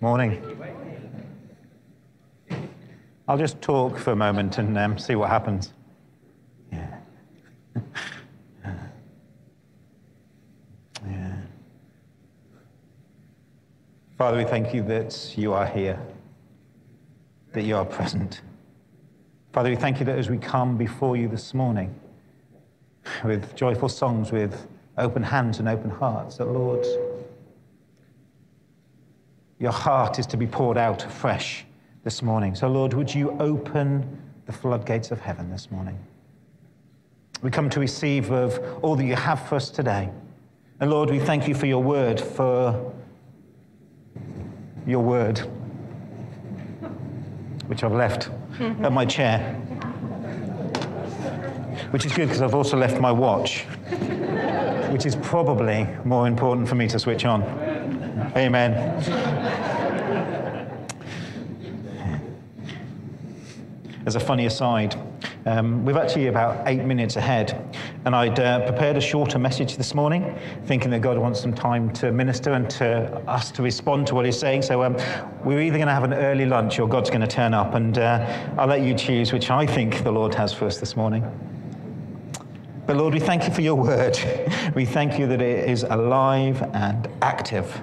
Morning. I'll just talk for a moment and um, see what happens. Yeah. yeah. Father, we thank you that you are here, that you are present. Father, we thank you that as we come before you this morning with joyful songs, with open hands and open hearts, that Lord, your heart is to be poured out afresh this morning. So, Lord, would you open the floodgates of heaven this morning? We come to receive of all that you have for us today. And Lord, we thank you for your word, for your word, which I've left at my chair, which is good because I've also left my watch, which is probably more important for me to switch on. Amen. As a funny aside, um, we're actually about eight minutes ahead, and I'd uh, prepared a shorter message this morning, thinking that God wants some time to minister and to us to respond to what He's saying. So um, we're either going to have an early lunch or God's going to turn up, and uh, I'll let you choose which I think the Lord has for us this morning. But Lord, we thank you for your word. We thank you that it is alive and active.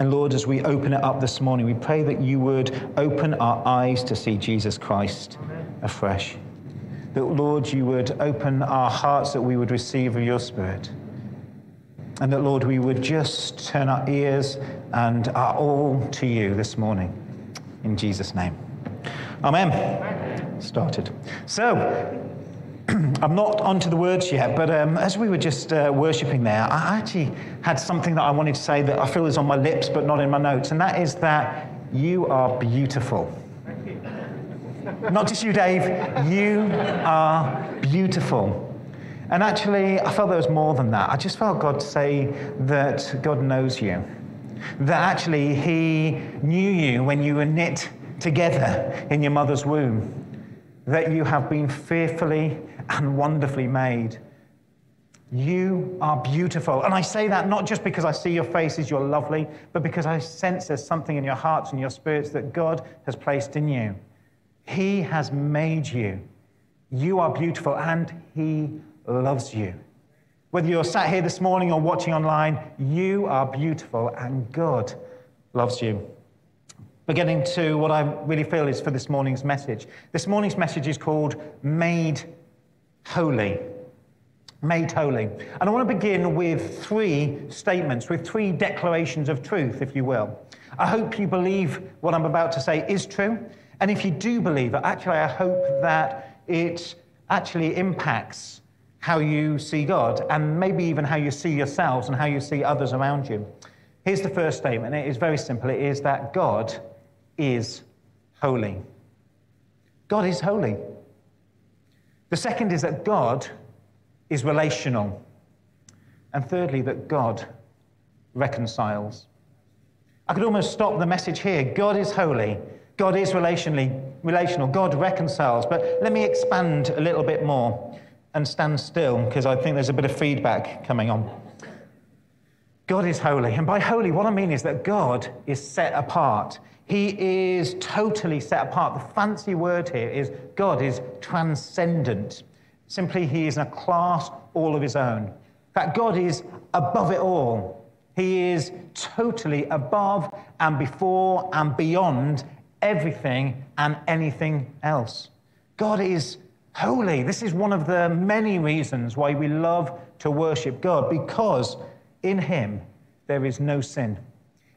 And Lord, as we open it up this morning, we pray that you would open our eyes to see Jesus Christ afresh. That, Lord, you would open our hearts that we would receive of your Spirit. And that, Lord, we would just turn our ears and our all to you this morning. In Jesus' name. Amen. Started. So, I'm not onto the words yet, but um, as we were just uh, worshipping there, I actually had something that I wanted to say that I feel is on my lips but not in my notes, and that is that you are beautiful. Not just you, Dave, you are beautiful. And actually, I felt there was more than that. I just felt God say that God knows you. That actually, He knew you when you were knit together in your mother's womb. That you have been fearfully and wonderfully made. You are beautiful. And I say that not just because I see your faces, you're lovely, but because I sense there's something in your hearts and your spirits that God has placed in you. He has made you. You are beautiful and He loves you. Whether you're sat here this morning or watching online, you are beautiful and God loves you. We're getting to what I really feel is for this morning's message. This morning's message is called Made holy. Made holy. And I want to begin with three statements, with three declarations of truth, if you will. I hope you believe what I'm about to say is true. And if you do believe it, actually, I hope that it actually impacts how you see God and maybe even how you see yourselves and how you see others around you. Here's the first statement. It is very simple. It is that God is holy. God is holy. The second is that God is relational. And thirdly, that God reconciles. I could almost stop the message here. God is holy. God is relationally relational. God reconciles. But let me expand a little bit more and stand still because I think there's a bit of feedback coming on. God is holy. And by holy, what I mean is that God is set apart. He is totally set apart. The fancy word here is God is transcendent. Simply, He is in a class all of His own. In fact, God is above it all. He is totally above and before and beyond everything and anything else. God is holy. This is one of the many reasons why we love to worship God, because in Him there is no sin.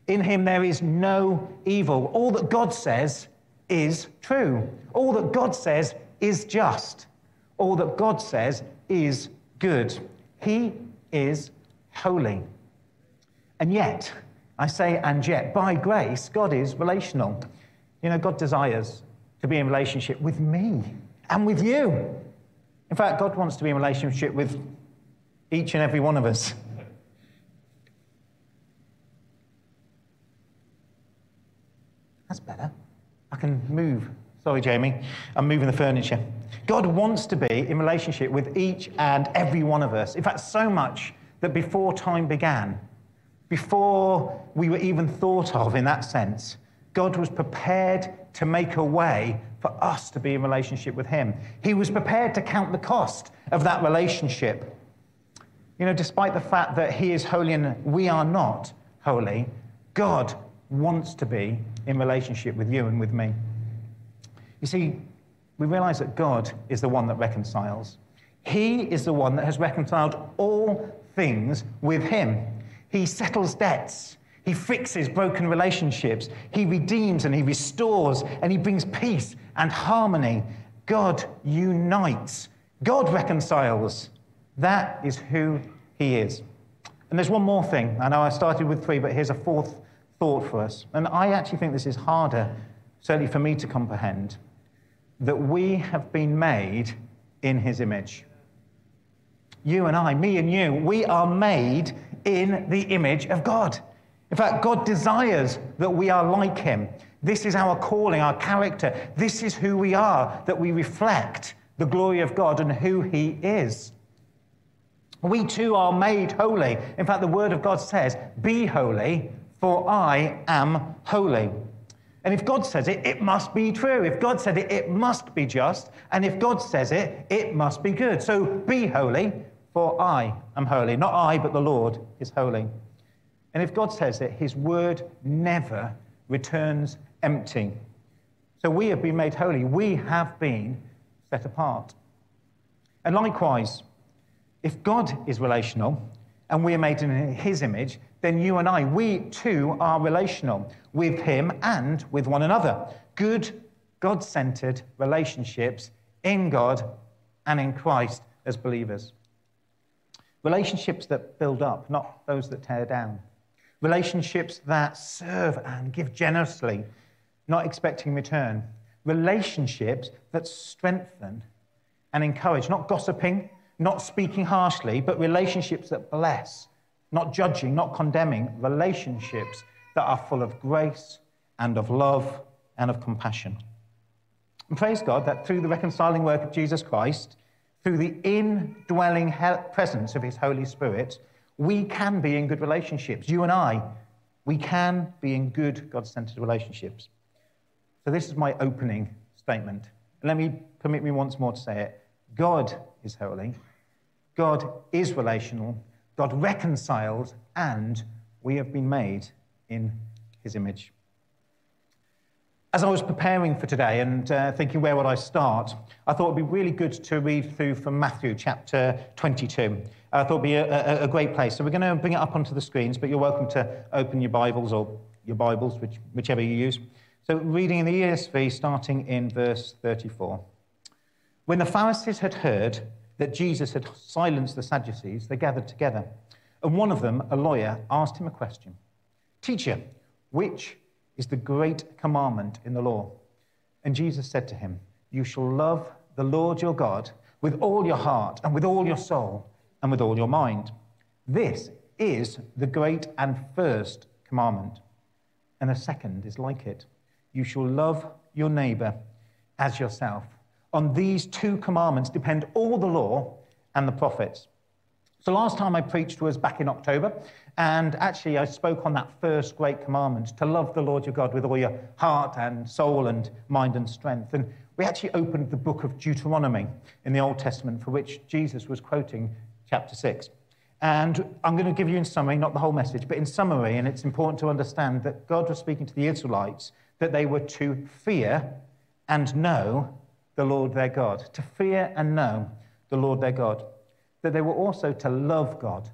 In him there is no evil. All that God says is true. All that God says is just. All that God says is good. He is holy. And yet, I say, and yet, by grace, God is relational. You know, God desires to be in relationship with me and with you. In fact, God wants to be in relationship with each and every one of us. That's better. I can move. Sorry, Jamie. I'm moving the furniture. God wants to be in relationship with each and every one of us. In fact, so much that before time began, before we were even thought of in that sense, God was prepared to make a way for us to be in relationship with Him. He was prepared to count the cost of that relationship. You know, despite the fact that He is holy and we are not holy, God wants to be in relationship with you and with me. You see, we realize that God is the one that reconciles. He is the one that has reconciled all things with Him. He settles debts. He fixes broken relationships. He redeems and he restores and he brings peace and harmony. God unites. God reconciles. That is who he is. And there's one more thing. I know I started with three, but here's a fourth thought for us. And I actually think this is harder, certainly for me to comprehend, that we have been made in his image. You and I, me and you, we are made in the image of God. In fact, God desires that we are like Him. This is our calling, our character. This is who we are, that we reflect the glory of God and who He is. We too are made holy. In fact, the Word of God says, Be holy, for I am holy. And if God says it, it must be true. If God said it, it must be just. And if God says it, it must be good. So be holy, for I am holy. Not I, but the Lord is holy. And if God says it, his word never returns empty. So we have been made holy. We have been set apart. And likewise, if God is relational and we are made in his image, then you and I, we too are relational with him and with one another. Good, God centered relationships in God and in Christ as believers. Relationships that build up, not those that tear down. Relationships that serve and give generously, not expecting return. Relationships that strengthen and encourage, not gossiping, not speaking harshly, but relationships that bless, not judging, not condemning. Relationships that are full of grace and of love and of compassion. And praise God that through the reconciling work of Jesus Christ, through the indwelling presence of His Holy Spirit, we can be in good relationships. You and I, we can be in good God centered relationships. So, this is my opening statement. Let me permit me once more to say it God is holy, God is relational, God reconciled, and we have been made in His image. As I was preparing for today and uh, thinking where would I start, I thought it would be really good to read through from Matthew chapter 22. I thought it would be a, a, a, great place. So we're going to bring it up onto the screens, but you're welcome to open your Bibles or your Bibles, which, whichever you use. So reading in the ESV, starting in verse 34. When the Pharisees had heard that Jesus had silenced the Sadducees, they gathered together. And one of them, a lawyer, asked him a question Teacher, which is the great commandment in the law. And Jesus said to him, You shall love the Lord your God with all your heart and with all your soul and with all your mind. This is the great and first commandment. And the second is like it you shall love your neighbor as yourself. On these two commandments depend all the law and the prophets. So, last time I preached was back in October, and actually I spoke on that first great commandment to love the Lord your God with all your heart and soul and mind and strength. And we actually opened the book of Deuteronomy in the Old Testament, for which Jesus was quoting chapter 6. And I'm going to give you in summary, not the whole message, but in summary, and it's important to understand that God was speaking to the Israelites that they were to fear and know the Lord their God. To fear and know the Lord their God that they were also to love God,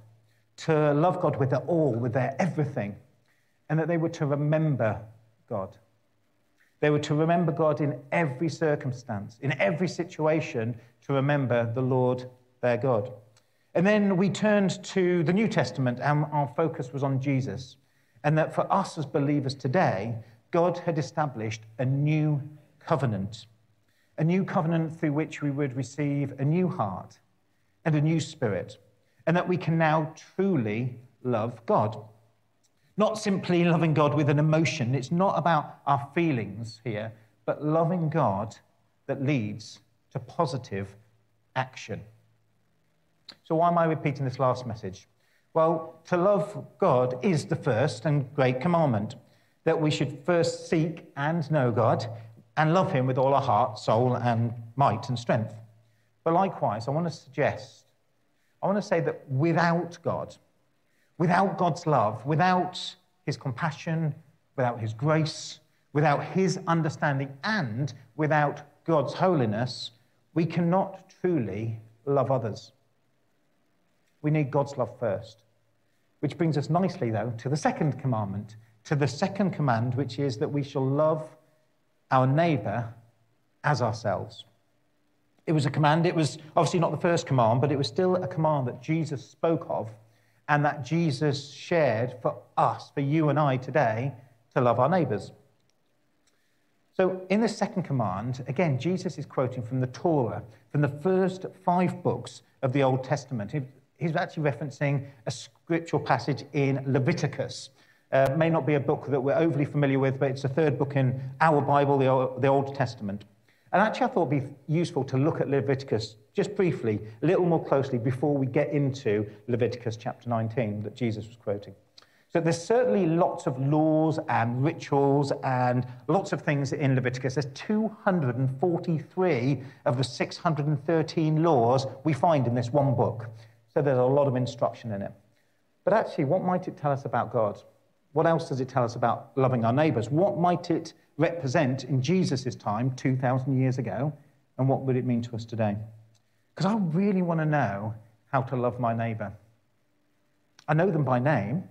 to love God with their all, with their everything, and that they were to remember God. They were to remember God in every circumstance, in every situation, to remember the Lord their God. And then we turned to the New Testament, and our focus was on Jesus. And that for us as believers today, God had established a new covenant, a new covenant through which we would receive a new heart and a new spirit, and that we can now truly love God. Not simply loving God with an emotion, it's not about our feelings here, but loving God that leads to positive action. So, why am I repeating this last message? Well, to love God is the first and great commandment that we should first seek and know God and love Him with all our heart, soul, and might and strength. But likewise, I want to suggest, I want to say that without God, without God's love, without His compassion, without His grace, without His understanding, and without God's holiness, we cannot truly love others. We need God's love first. Which brings us nicely, though, to the second commandment, to the second command, which is that we shall love our neighbor as ourselves. It was a command. It was obviously not the first command, but it was still a command that Jesus spoke of and that Jesus shared for us, for you and I today, to love our neighbors. So, in the second command, again, Jesus is quoting from the Torah, from the first five books of the Old Testament. He's actually referencing a scriptural passage in Leviticus. Uh, may not be a book that we're overly familiar with, but it's the third book in our Bible, the Old, the Old Testament. And actually, I thought it'd be useful to look at Leviticus just briefly, a little more closely, before we get into Leviticus chapter 19 that Jesus was quoting. So there's certainly lots of laws and rituals and lots of things in Leviticus. There's 243 of the 613 laws we find in this one book. So there's a lot of instruction in it. But actually, what might it tell us about God? What else does it tell us about loving our neighbours? What might it represent in Jesus' time, 2,000 years ago? And what would it mean to us today? Because I really want to know how to love my neighbour. I know them by name,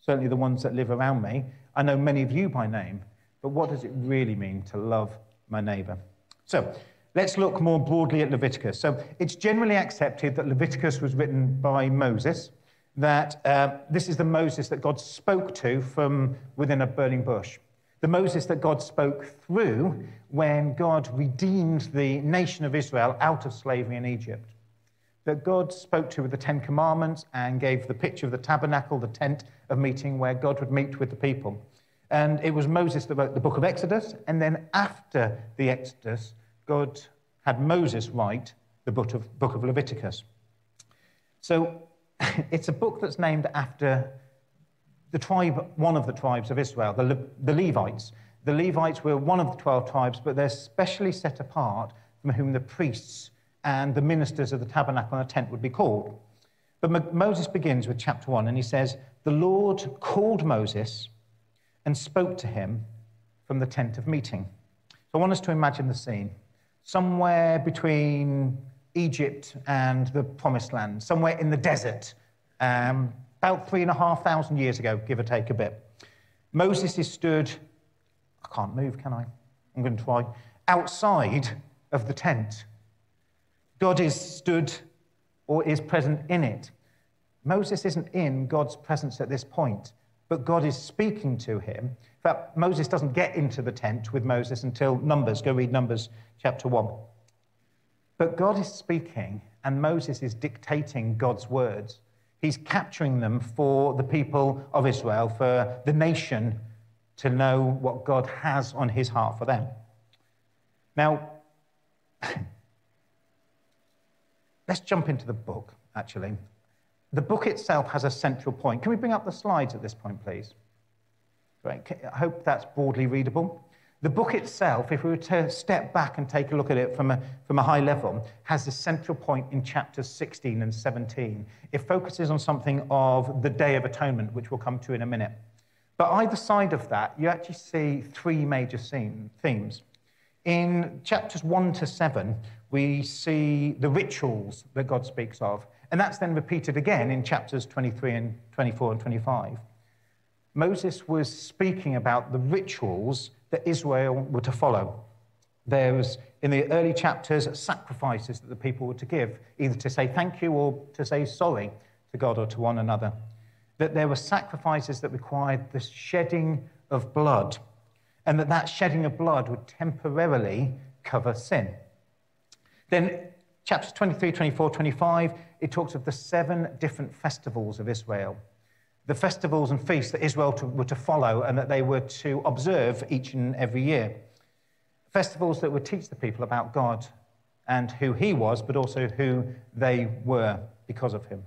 certainly the ones that live around me. I know many of you by name. But what does it really mean to love my neighbour? So, Let's look more broadly at Leviticus. So it's generally accepted that Leviticus was written by Moses, that uh, this is the Moses that God spoke to from within a burning bush. The Moses that God spoke through when God redeemed the nation of Israel out of slavery in Egypt. That God spoke to with the Ten Commandments and gave the picture of the tabernacle, the tent of meeting where God would meet with the people. And it was Moses that wrote the book of Exodus. And then after the Exodus, God had Moses write the book of, book of Leviticus. So it's a book that's named after the tribe, one of the tribes of Israel, the, Le- the Levites. The Levites were one of the 12 tribes, but they're specially set apart from whom the priests and the ministers of the tabernacle and the tent would be called. But Moses begins with chapter 1, and he says, The Lord called Moses and spoke to him from the tent of meeting. So I want us to imagine the scene somewhere between Egypt and the Promised Land, somewhere in the desert, um, about three and a half thousand years ago, give or take a bit. Moses is stood, I can't move, can I? I'm going to try, outside of the tent. God is stood or is present in it. Moses isn't in God's presence at this point, but God is speaking to him. In fact, Moses doesn't get into the tent with Moses until Numbers. Go read Numbers chapter 1. But God is speaking, and Moses is dictating God's words. He's capturing them for the people of Israel, for the nation to know what God has on his heart for them. Now, let's jump into the book, actually. The book itself has a central point. Can we bring up the slides at this point, please? Great. I hope that's broadly readable. The book itself, if we were to step back and take a look at it from a, from a high level, has a central point in chapters 16 and 17. It focuses on something of the Day of Atonement, which we'll come to in a minute. But either side of that, you actually see three major scene, themes. In chapters 1 to 7, we see the rituals that God speaks of, and that's then repeated again in chapters 23 and 24 and 25. Moses was speaking about the rituals that Israel were to follow. There was, in the early chapters, sacrifices that the people were to give, either to say thank you or to say sorry to God or to one another. That there were sacrifices that required the shedding of blood, and that that shedding of blood would temporarily cover sin. Then, chapters 23, 24, 25, it talks of the seven different festivals of Israel the festivals and feasts that Israel to, were to follow and that they were to observe each and every year. Festivals that would teach the people about God and who he was, but also who they were because of him.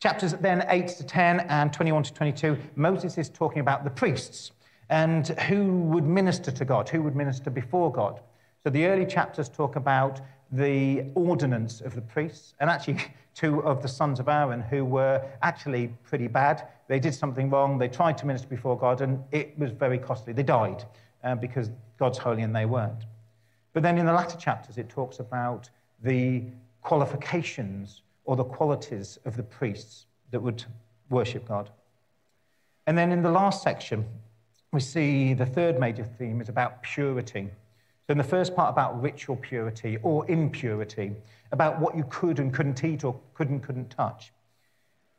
Chapters then 8 to 10 and 21 to 22, Moses is talking about the priests and who would minister to God, who would minister before God. So the early chapters talk about the ordinance of the priests, and actually, two of the sons of Aaron who were actually pretty bad. They did something wrong, they tried to minister before God, and it was very costly. They died uh, because God's holy and they weren't. But then in the latter chapters, it talks about the qualifications or the qualities of the priests that would worship God. And then in the last section, we see the third major theme is about purity. In the first part, about ritual purity or impurity, about what you could and couldn't eat or could and couldn't touch,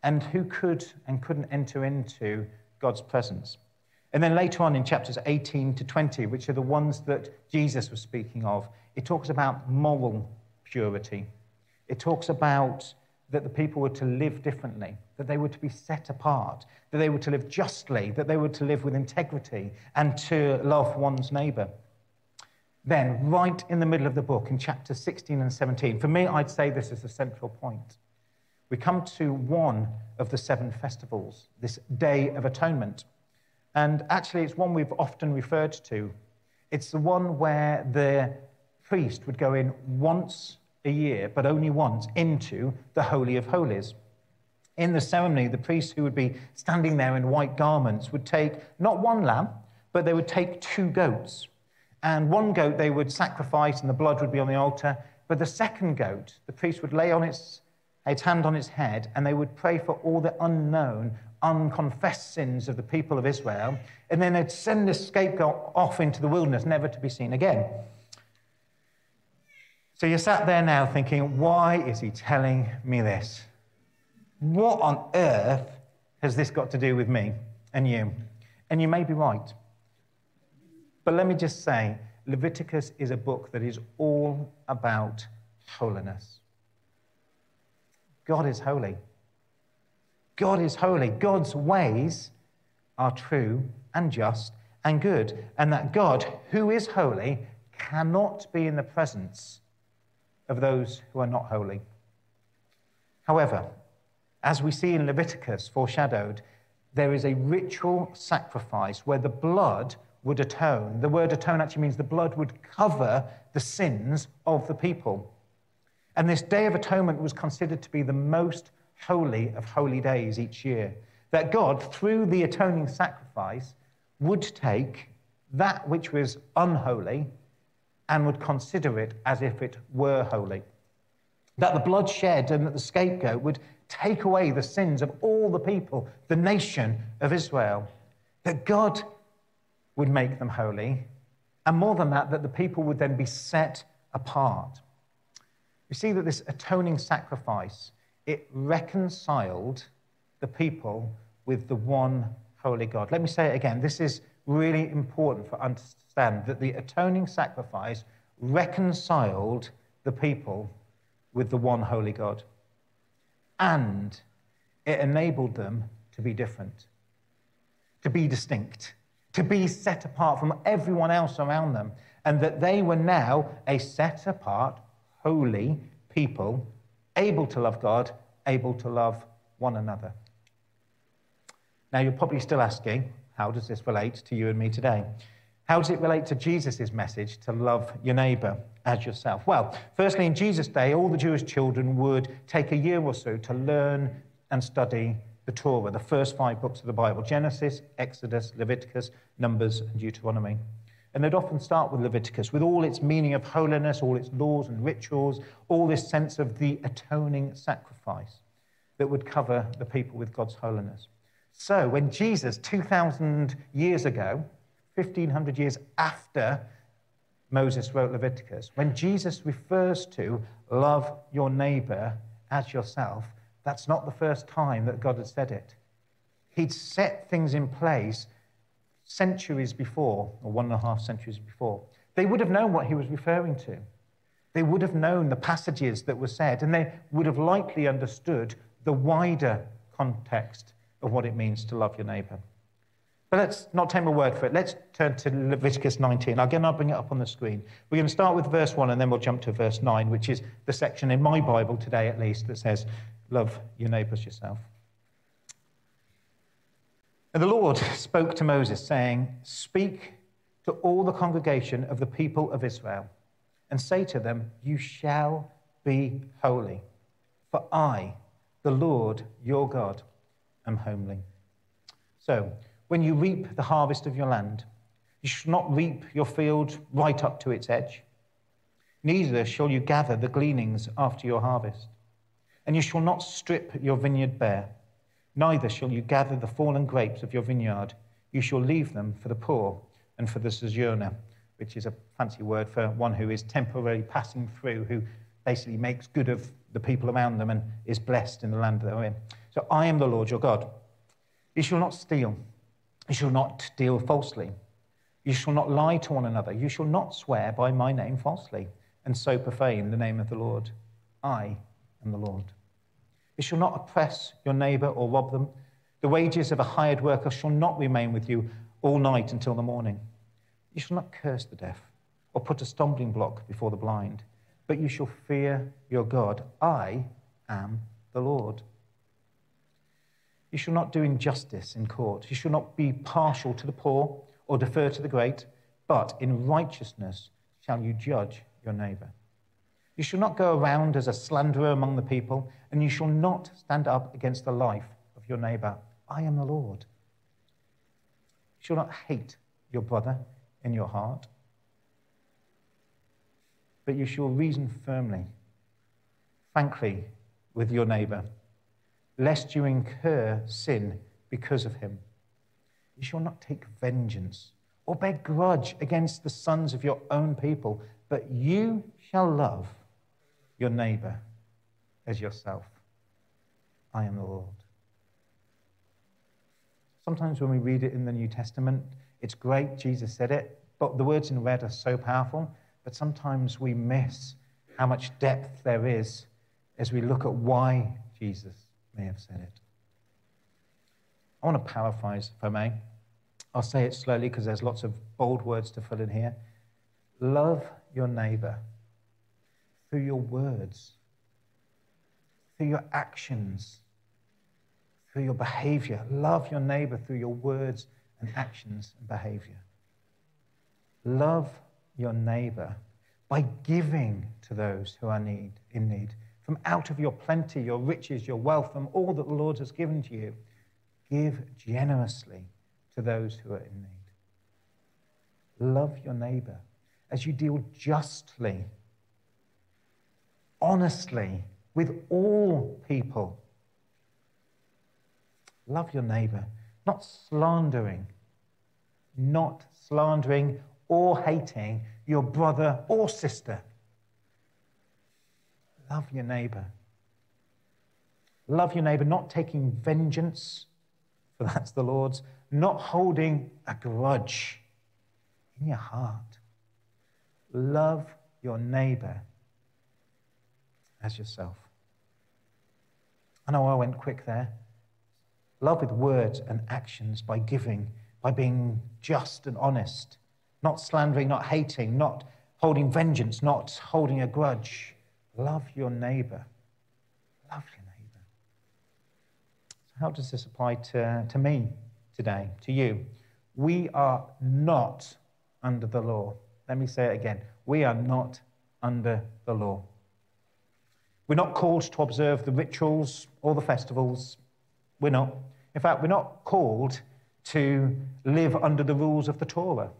and who could and couldn't enter into God's presence. And then later on in chapters 18 to 20, which are the ones that Jesus was speaking of, it talks about moral purity. It talks about that the people were to live differently, that they were to be set apart, that they were to live justly, that they were to live with integrity, and to love one's neighbor. Then, right in the middle of the book, in chapters 16 and 17, for me, I'd say this is the central point. We come to one of the seven festivals, this Day of Atonement. And actually, it's one we've often referred to. It's the one where the priest would go in once a year, but only once, into the Holy of Holies. In the ceremony, the priest who would be standing there in white garments would take not one lamb, but they would take two goats. And one goat they would sacrifice, and the blood would be on the altar. But the second goat, the priest would lay on its, its hand on its head, and they would pray for all the unknown, unconfessed sins of the people of Israel. And then they'd send this scapegoat off into the wilderness, never to be seen again. So you're sat there now thinking, why is he telling me this? What on earth has this got to do with me and you? And you may be right. But let me just say Leviticus is a book that is all about holiness. God is holy. God is holy. God's ways are true and just and good. And that God, who is holy, cannot be in the presence of those who are not holy. However, as we see in Leviticus foreshadowed, there is a ritual sacrifice where the blood would atone. The word atone actually means the blood would cover the sins of the people. And this Day of Atonement was considered to be the most holy of holy days each year. That God, through the atoning sacrifice, would take that which was unholy and would consider it as if it were holy. That the blood shed and that the scapegoat would take away the sins of all the people, the nation of Israel. That God would make them holy. And more than that, that the people would then be set apart. You see that this atoning sacrifice, it reconciled the people with the one holy God. Let me say it again. This is really important for understand that the atoning sacrifice reconciled the people with the one holy God. And it enabled them to be different, to be distinct, to be set apart from everyone else around them, and that they were now a set apart, holy people, able to love God, able to love one another. Now, you're probably still asking, how does this relate to you and me today? How does it relate to Jesus' message to love your neighbor as yourself? Well, firstly, in Jesus' day, all the Jewish children would take a year or so to learn and study the Torah, the first five books of the Bible Genesis, Exodus, Leviticus, Numbers, and Deuteronomy. And they'd often start with Leviticus, with all its meaning of holiness, all its laws and rituals, all this sense of the atoning sacrifice that would cover the people with God's holiness. So when Jesus, 2,000 years ago, 1500 years after Moses wrote Leviticus, when Jesus refers to love your neighbor as yourself, that's not the first time that God had said it. He'd set things in place centuries before, or one and a half centuries before. They would have known what he was referring to. They would have known the passages that were said, and they would have likely understood the wider context of what it means to love your neighbor. But let's not take my word for it. Let's turn to Leviticus 19. Again, I'll bring it up on the screen. We're going to start with verse 1 and then we'll jump to verse 9, which is the section in my Bible today, at least, that says love your neighbors yourself. And the Lord spoke to Moses, saying, Speak to all the congregation of the people of Israel, and say to them, You shall be holy, for I, the Lord your God, am homely. So, when you reap the harvest of your land, you shall not reap your field right up to its edge. Neither shall you gather the gleanings after your harvest. And you shall not strip your vineyard bare Neither shall you gather the fallen grapes of your vineyard. You shall leave them for the poor and for the sojourner, which is a fancy word for one who is temporarily passing through, who basically makes good of the people around them and is blessed in the land they're in. So I am the Lord your God. You shall not steal. You shall not deal falsely. You shall not lie to one another. You shall not swear by my name falsely, and so profane the name of the Lord. I am the Lord. You shall not oppress your neighbor or rob them. The wages of a hired worker shall not remain with you all night until the morning. You shall not curse the deaf or put a stumbling block before the blind, but you shall fear your God. I am the Lord. You shall not do injustice in court. You shall not be partial to the poor or defer to the great, but in righteousness shall you judge your neighbor. You shall not go around as a slanderer among the people, and you shall not stand up against the life of your neighbor. I am the Lord. You shall not hate your brother in your heart, but you shall reason firmly, frankly, with your neighbor, lest you incur sin because of him. You shall not take vengeance or bear grudge against the sons of your own people, but you shall love your neighbor as yourself. I am the Lord. Sometimes when we read it in the New Testament, it's great, Jesus said it, but the words in red are so powerful, but sometimes we miss how much depth there is as we look at why Jesus may have said it. I want to paraphrase, if I may. I'll say it slowly because there's lots of bold words to fill in here. Love your neighbor through your words, through your actions, through your behavior. Love your neighbor through your words and actions and behavior. Love your neighbor by giving to those who are need, in need. From out of your plenty, your riches, your wealth, from all that the Lord has given to you, give generously to those who are in need. Love your neighbor as you deal justly honestly with all people. Love your neighbor, not slandering, not slandering or hating your brother or sister. Love your neighbor. Love your neighbor, not taking vengeance, for that's the Lord's, not holding a grudge in your heart. Love your neighbor as yourself. I know I went quick there. Love with words and actions by giving, by being just and honest, not slandering, not hating, not holding vengeance, not holding a grudge. Love your neighbor. Love your neighbor. So how does this apply to, to me today, to you? We are not under the law. Let me say it again. We are not under the law. We're not called to observe the rituals or the festivals. We're not. In fact, we're not called to live under the rules of the Torah.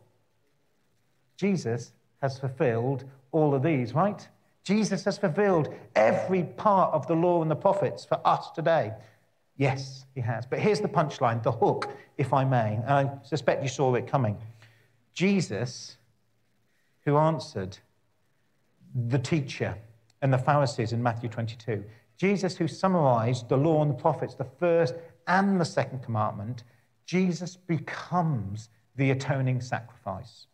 Jesus has fulfilled all of these, right? Jesus has fulfilled every part of the law and the prophets for us today. Yes, he has. But here's the punchline, the hook, if I may. And I suspect you saw it coming. Jesus, who answered the teacher, and the Pharisees in Matthew 22. Jesus, who summarized the law and the prophets, the first and the second commandment, Jesus becomes the atoning sacrifice.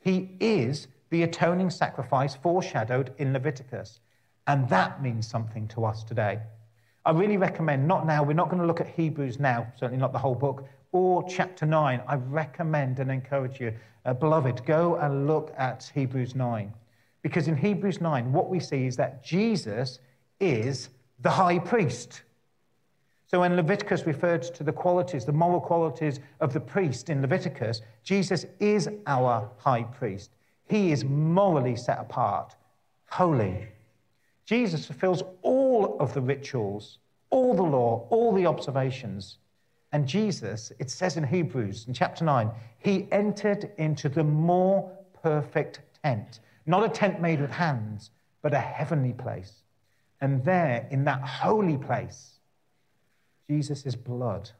He is the atoning sacrifice foreshadowed in Leviticus. And that means something to us today. I really recommend, not now, we're not going to look at Hebrews now, certainly not the whole book, or chapter 9. I recommend and encourage you, uh, beloved, go and look at Hebrews 9. Because in Hebrews 9, what we see is that Jesus is the high priest. So when Leviticus referred to the qualities, the moral qualities of the priest in Leviticus, Jesus is our high priest. He is morally set apart, holy. Jesus fulfills all of the rituals, all the law, all the observations. And Jesus, it says in Hebrews in chapter 9, he entered into the more perfect tent, not a tent made with hands, but a heavenly place. And there, in that holy place, Jesus' blood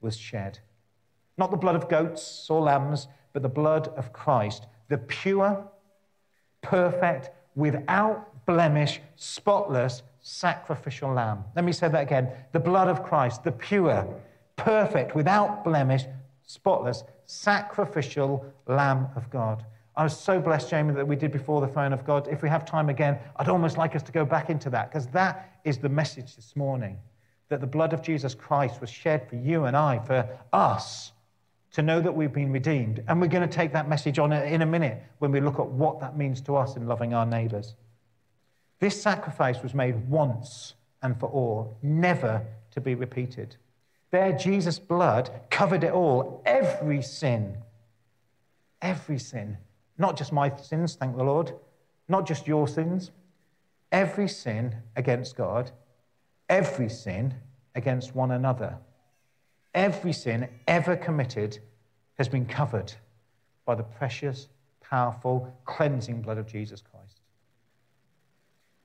was shed. Not the blood of goats or lambs, but the blood of Christ, the pure, perfect, without blemish, spotless, sacrificial lamb. Let me say that again. The blood of Christ, the pure, perfect, without blemish, spotless, sacrificial lamb of God. I was so blessed, Jamie, that we did before the throne of God. If we have time again, I'd almost like us to go back into that because that is the message this morning that the blood of Jesus Christ was shed for you and I, for us, to know that we've been redeemed. And we're going to take that message on in a minute when we look at what that means to us in loving our neighbors. This sacrifice was made once and for all, never to be repeated. There, Jesus' blood covered it all, every sin. Every sin. Not just my sins, thank the Lord, not just your sins. Every sin against God every sin against one another. Every sin ever committed has been covered by the precious, powerful, cleansing blood of Jesus Christ.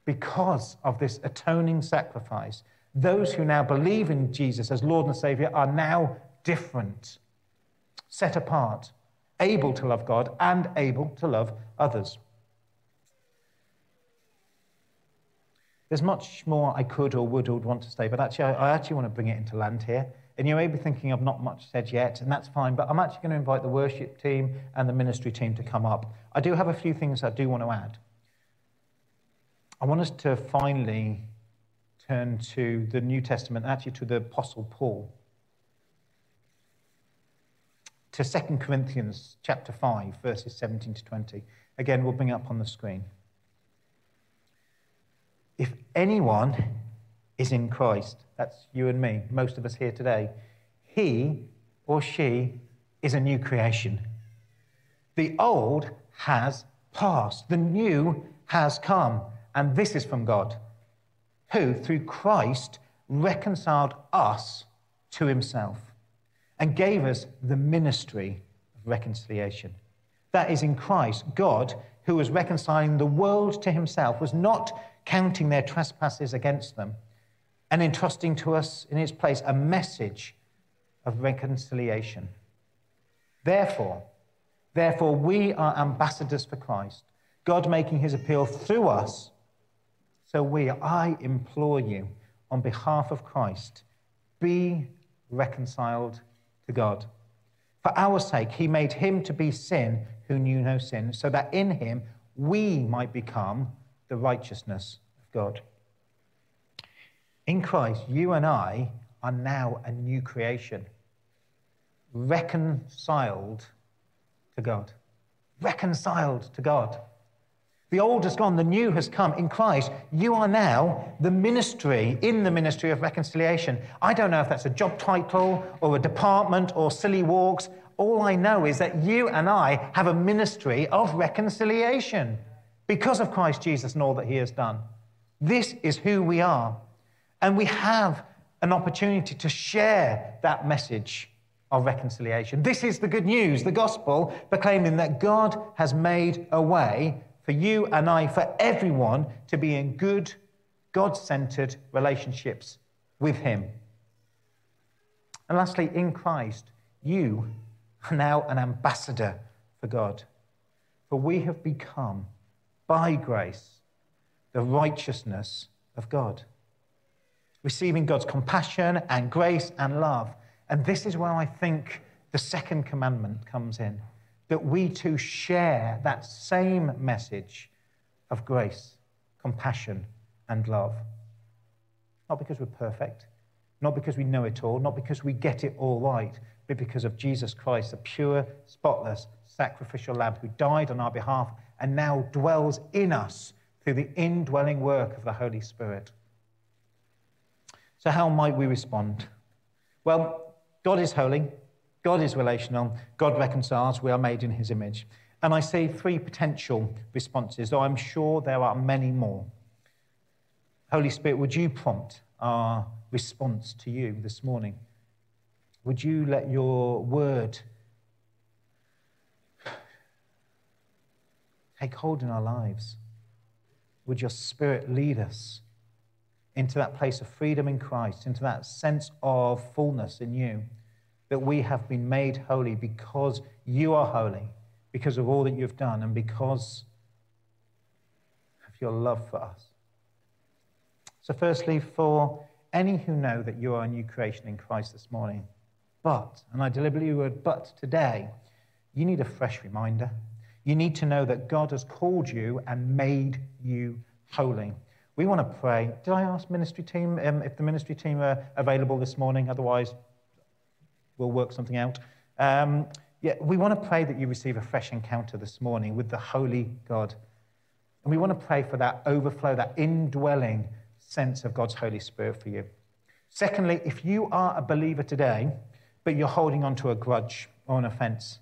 Because of this atoning sacrifice, those who now believe in Jesus as Lord and Savior are now different, set apart, able to love God and able to love others. There's much more I could or would or would want to say, but actually, I, I actually want to bring it into land here. And you may be thinking I've not much said yet, and that's fine, but I'm actually going to invite the worship team and the ministry team to come up. I do have a few things I do want to add. I want us to finally turn to the New Testament, actually to the Apostle Paul. To 2 Corinthians chapter 5, verses 17 to 20. Again, we'll bring up on the screen. If anyone is in Christ, that's you and me, most of us here today, he or she is a new creation. The old has passed, the new has come, and this is from God, who through Christ reconciled us to himself and gave us the ministry of reconciliation. That is in Christ, God, who was reconciling the world to himself, was not counting their trespasses against them, and entrusting to us in its place a message of reconciliation. Therefore, therefore, we are ambassadors for Christ, God making his appeal through us. So we, I implore you, on behalf of Christ, be reconciled to God. For our sake, he made him to be sin who knew no sin, so that in him we might become the righteousness of God. In Christ, you and I are now a new creation, reconciled to God. Reconciled to God. The old has gone, the new has come. In Christ, you are now the ministry, in the ministry of reconciliation. I don't know if that's a job title or a department or silly walks. All I know is that you and I have a ministry of reconciliation because of Christ Jesus and all that he has done. This is who we are. And we have an opportunity to share that message of reconciliation. This is the good news, the gospel, proclaiming that God has made a way for you and I, for everyone, to be in good, God centered relationships with Him. And lastly, in Christ, you are now an ambassador for God. For we have become by grace, the righteousness of God. Receiving God's compassion and grace and love. And this is where I think the second commandment comes in that we too share that same message of grace, compassion, and love. Not because we're perfect, not because we know it all, not because we get it all right, but because of Jesus Christ, the pure, spotless, sacrificial Lamb who died on our behalf and now dwells in us through the indwelling work of the Holy Spirit. So, how might we respond? Well, God is holy, God is relational, God reconciles, we are made in his image. And I see three potential responses, though I'm sure there are many more. Holy Spirit, would you prompt our response to you this morning? Would you let your word take hold in our lives? Would your spirit lead us into that place of freedom in Christ, into that sense of fullness in you, that we have been made holy because you are holy, because of all that you've done, and because of your love for us? So, firstly, for any who know that you are a new creation in Christ this morning, but, and I deliberately word but today, you need a fresh reminder. You need to know that God has called you and made you holy. We want to pray. Did I ask ministry team um, if the ministry team are available this morning? Otherwise, we'll work something out. Um, yeah, we want to pray that you receive a fresh encounter this morning with the Holy God. And we want to pray for that overflow, that indwelling sense of God's Holy Spirit for you. Secondly, if you are a believer today, but you're holding on to a grudge or an offense,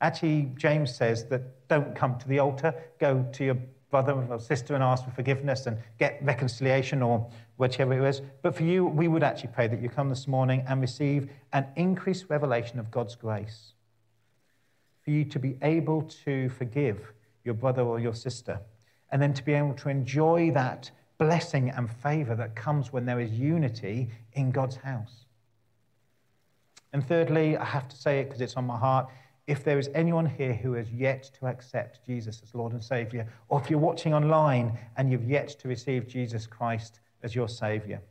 actually, James says that don't come to the altar, go to your brother or sister and ask for forgiveness and get reconciliation or whichever it is. But for you, we would actually pray that you come this morning and receive an increased revelation of God's grace. For you to be able to forgive your brother or your sister, and then to be able to enjoy that blessing and favor that comes when there is unity in God's house. And thirdly, I have to say it because it's on my heart if there is anyone here who has yet to accept Jesus as Lord and Savior, or if you're watching online and you've yet to receive Jesus Christ as your Savior,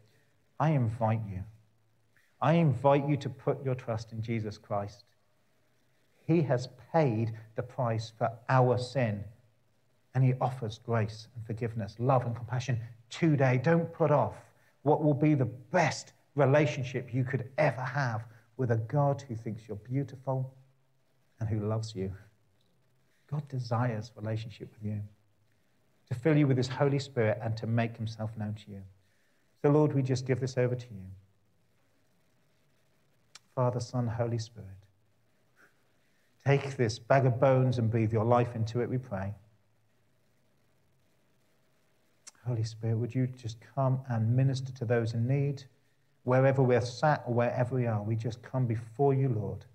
I invite you. I invite you to put your trust in Jesus Christ. He has paid the price for our sin, and He offers grace and forgiveness, love and compassion today. Don't put off what will be the best relationship you could ever have with a God who thinks you're beautiful and who loves you. God desires relationship with you, to fill you with His Holy Spirit and to make Himself known to you. So, Lord, we just give this over to you. Father, Son, Holy Spirit, take this bag of bones and breathe your life into it, we pray. Holy Spirit, would you just come and minister to those in need? Wherever we're sat or wherever we are, we just come before you, Lord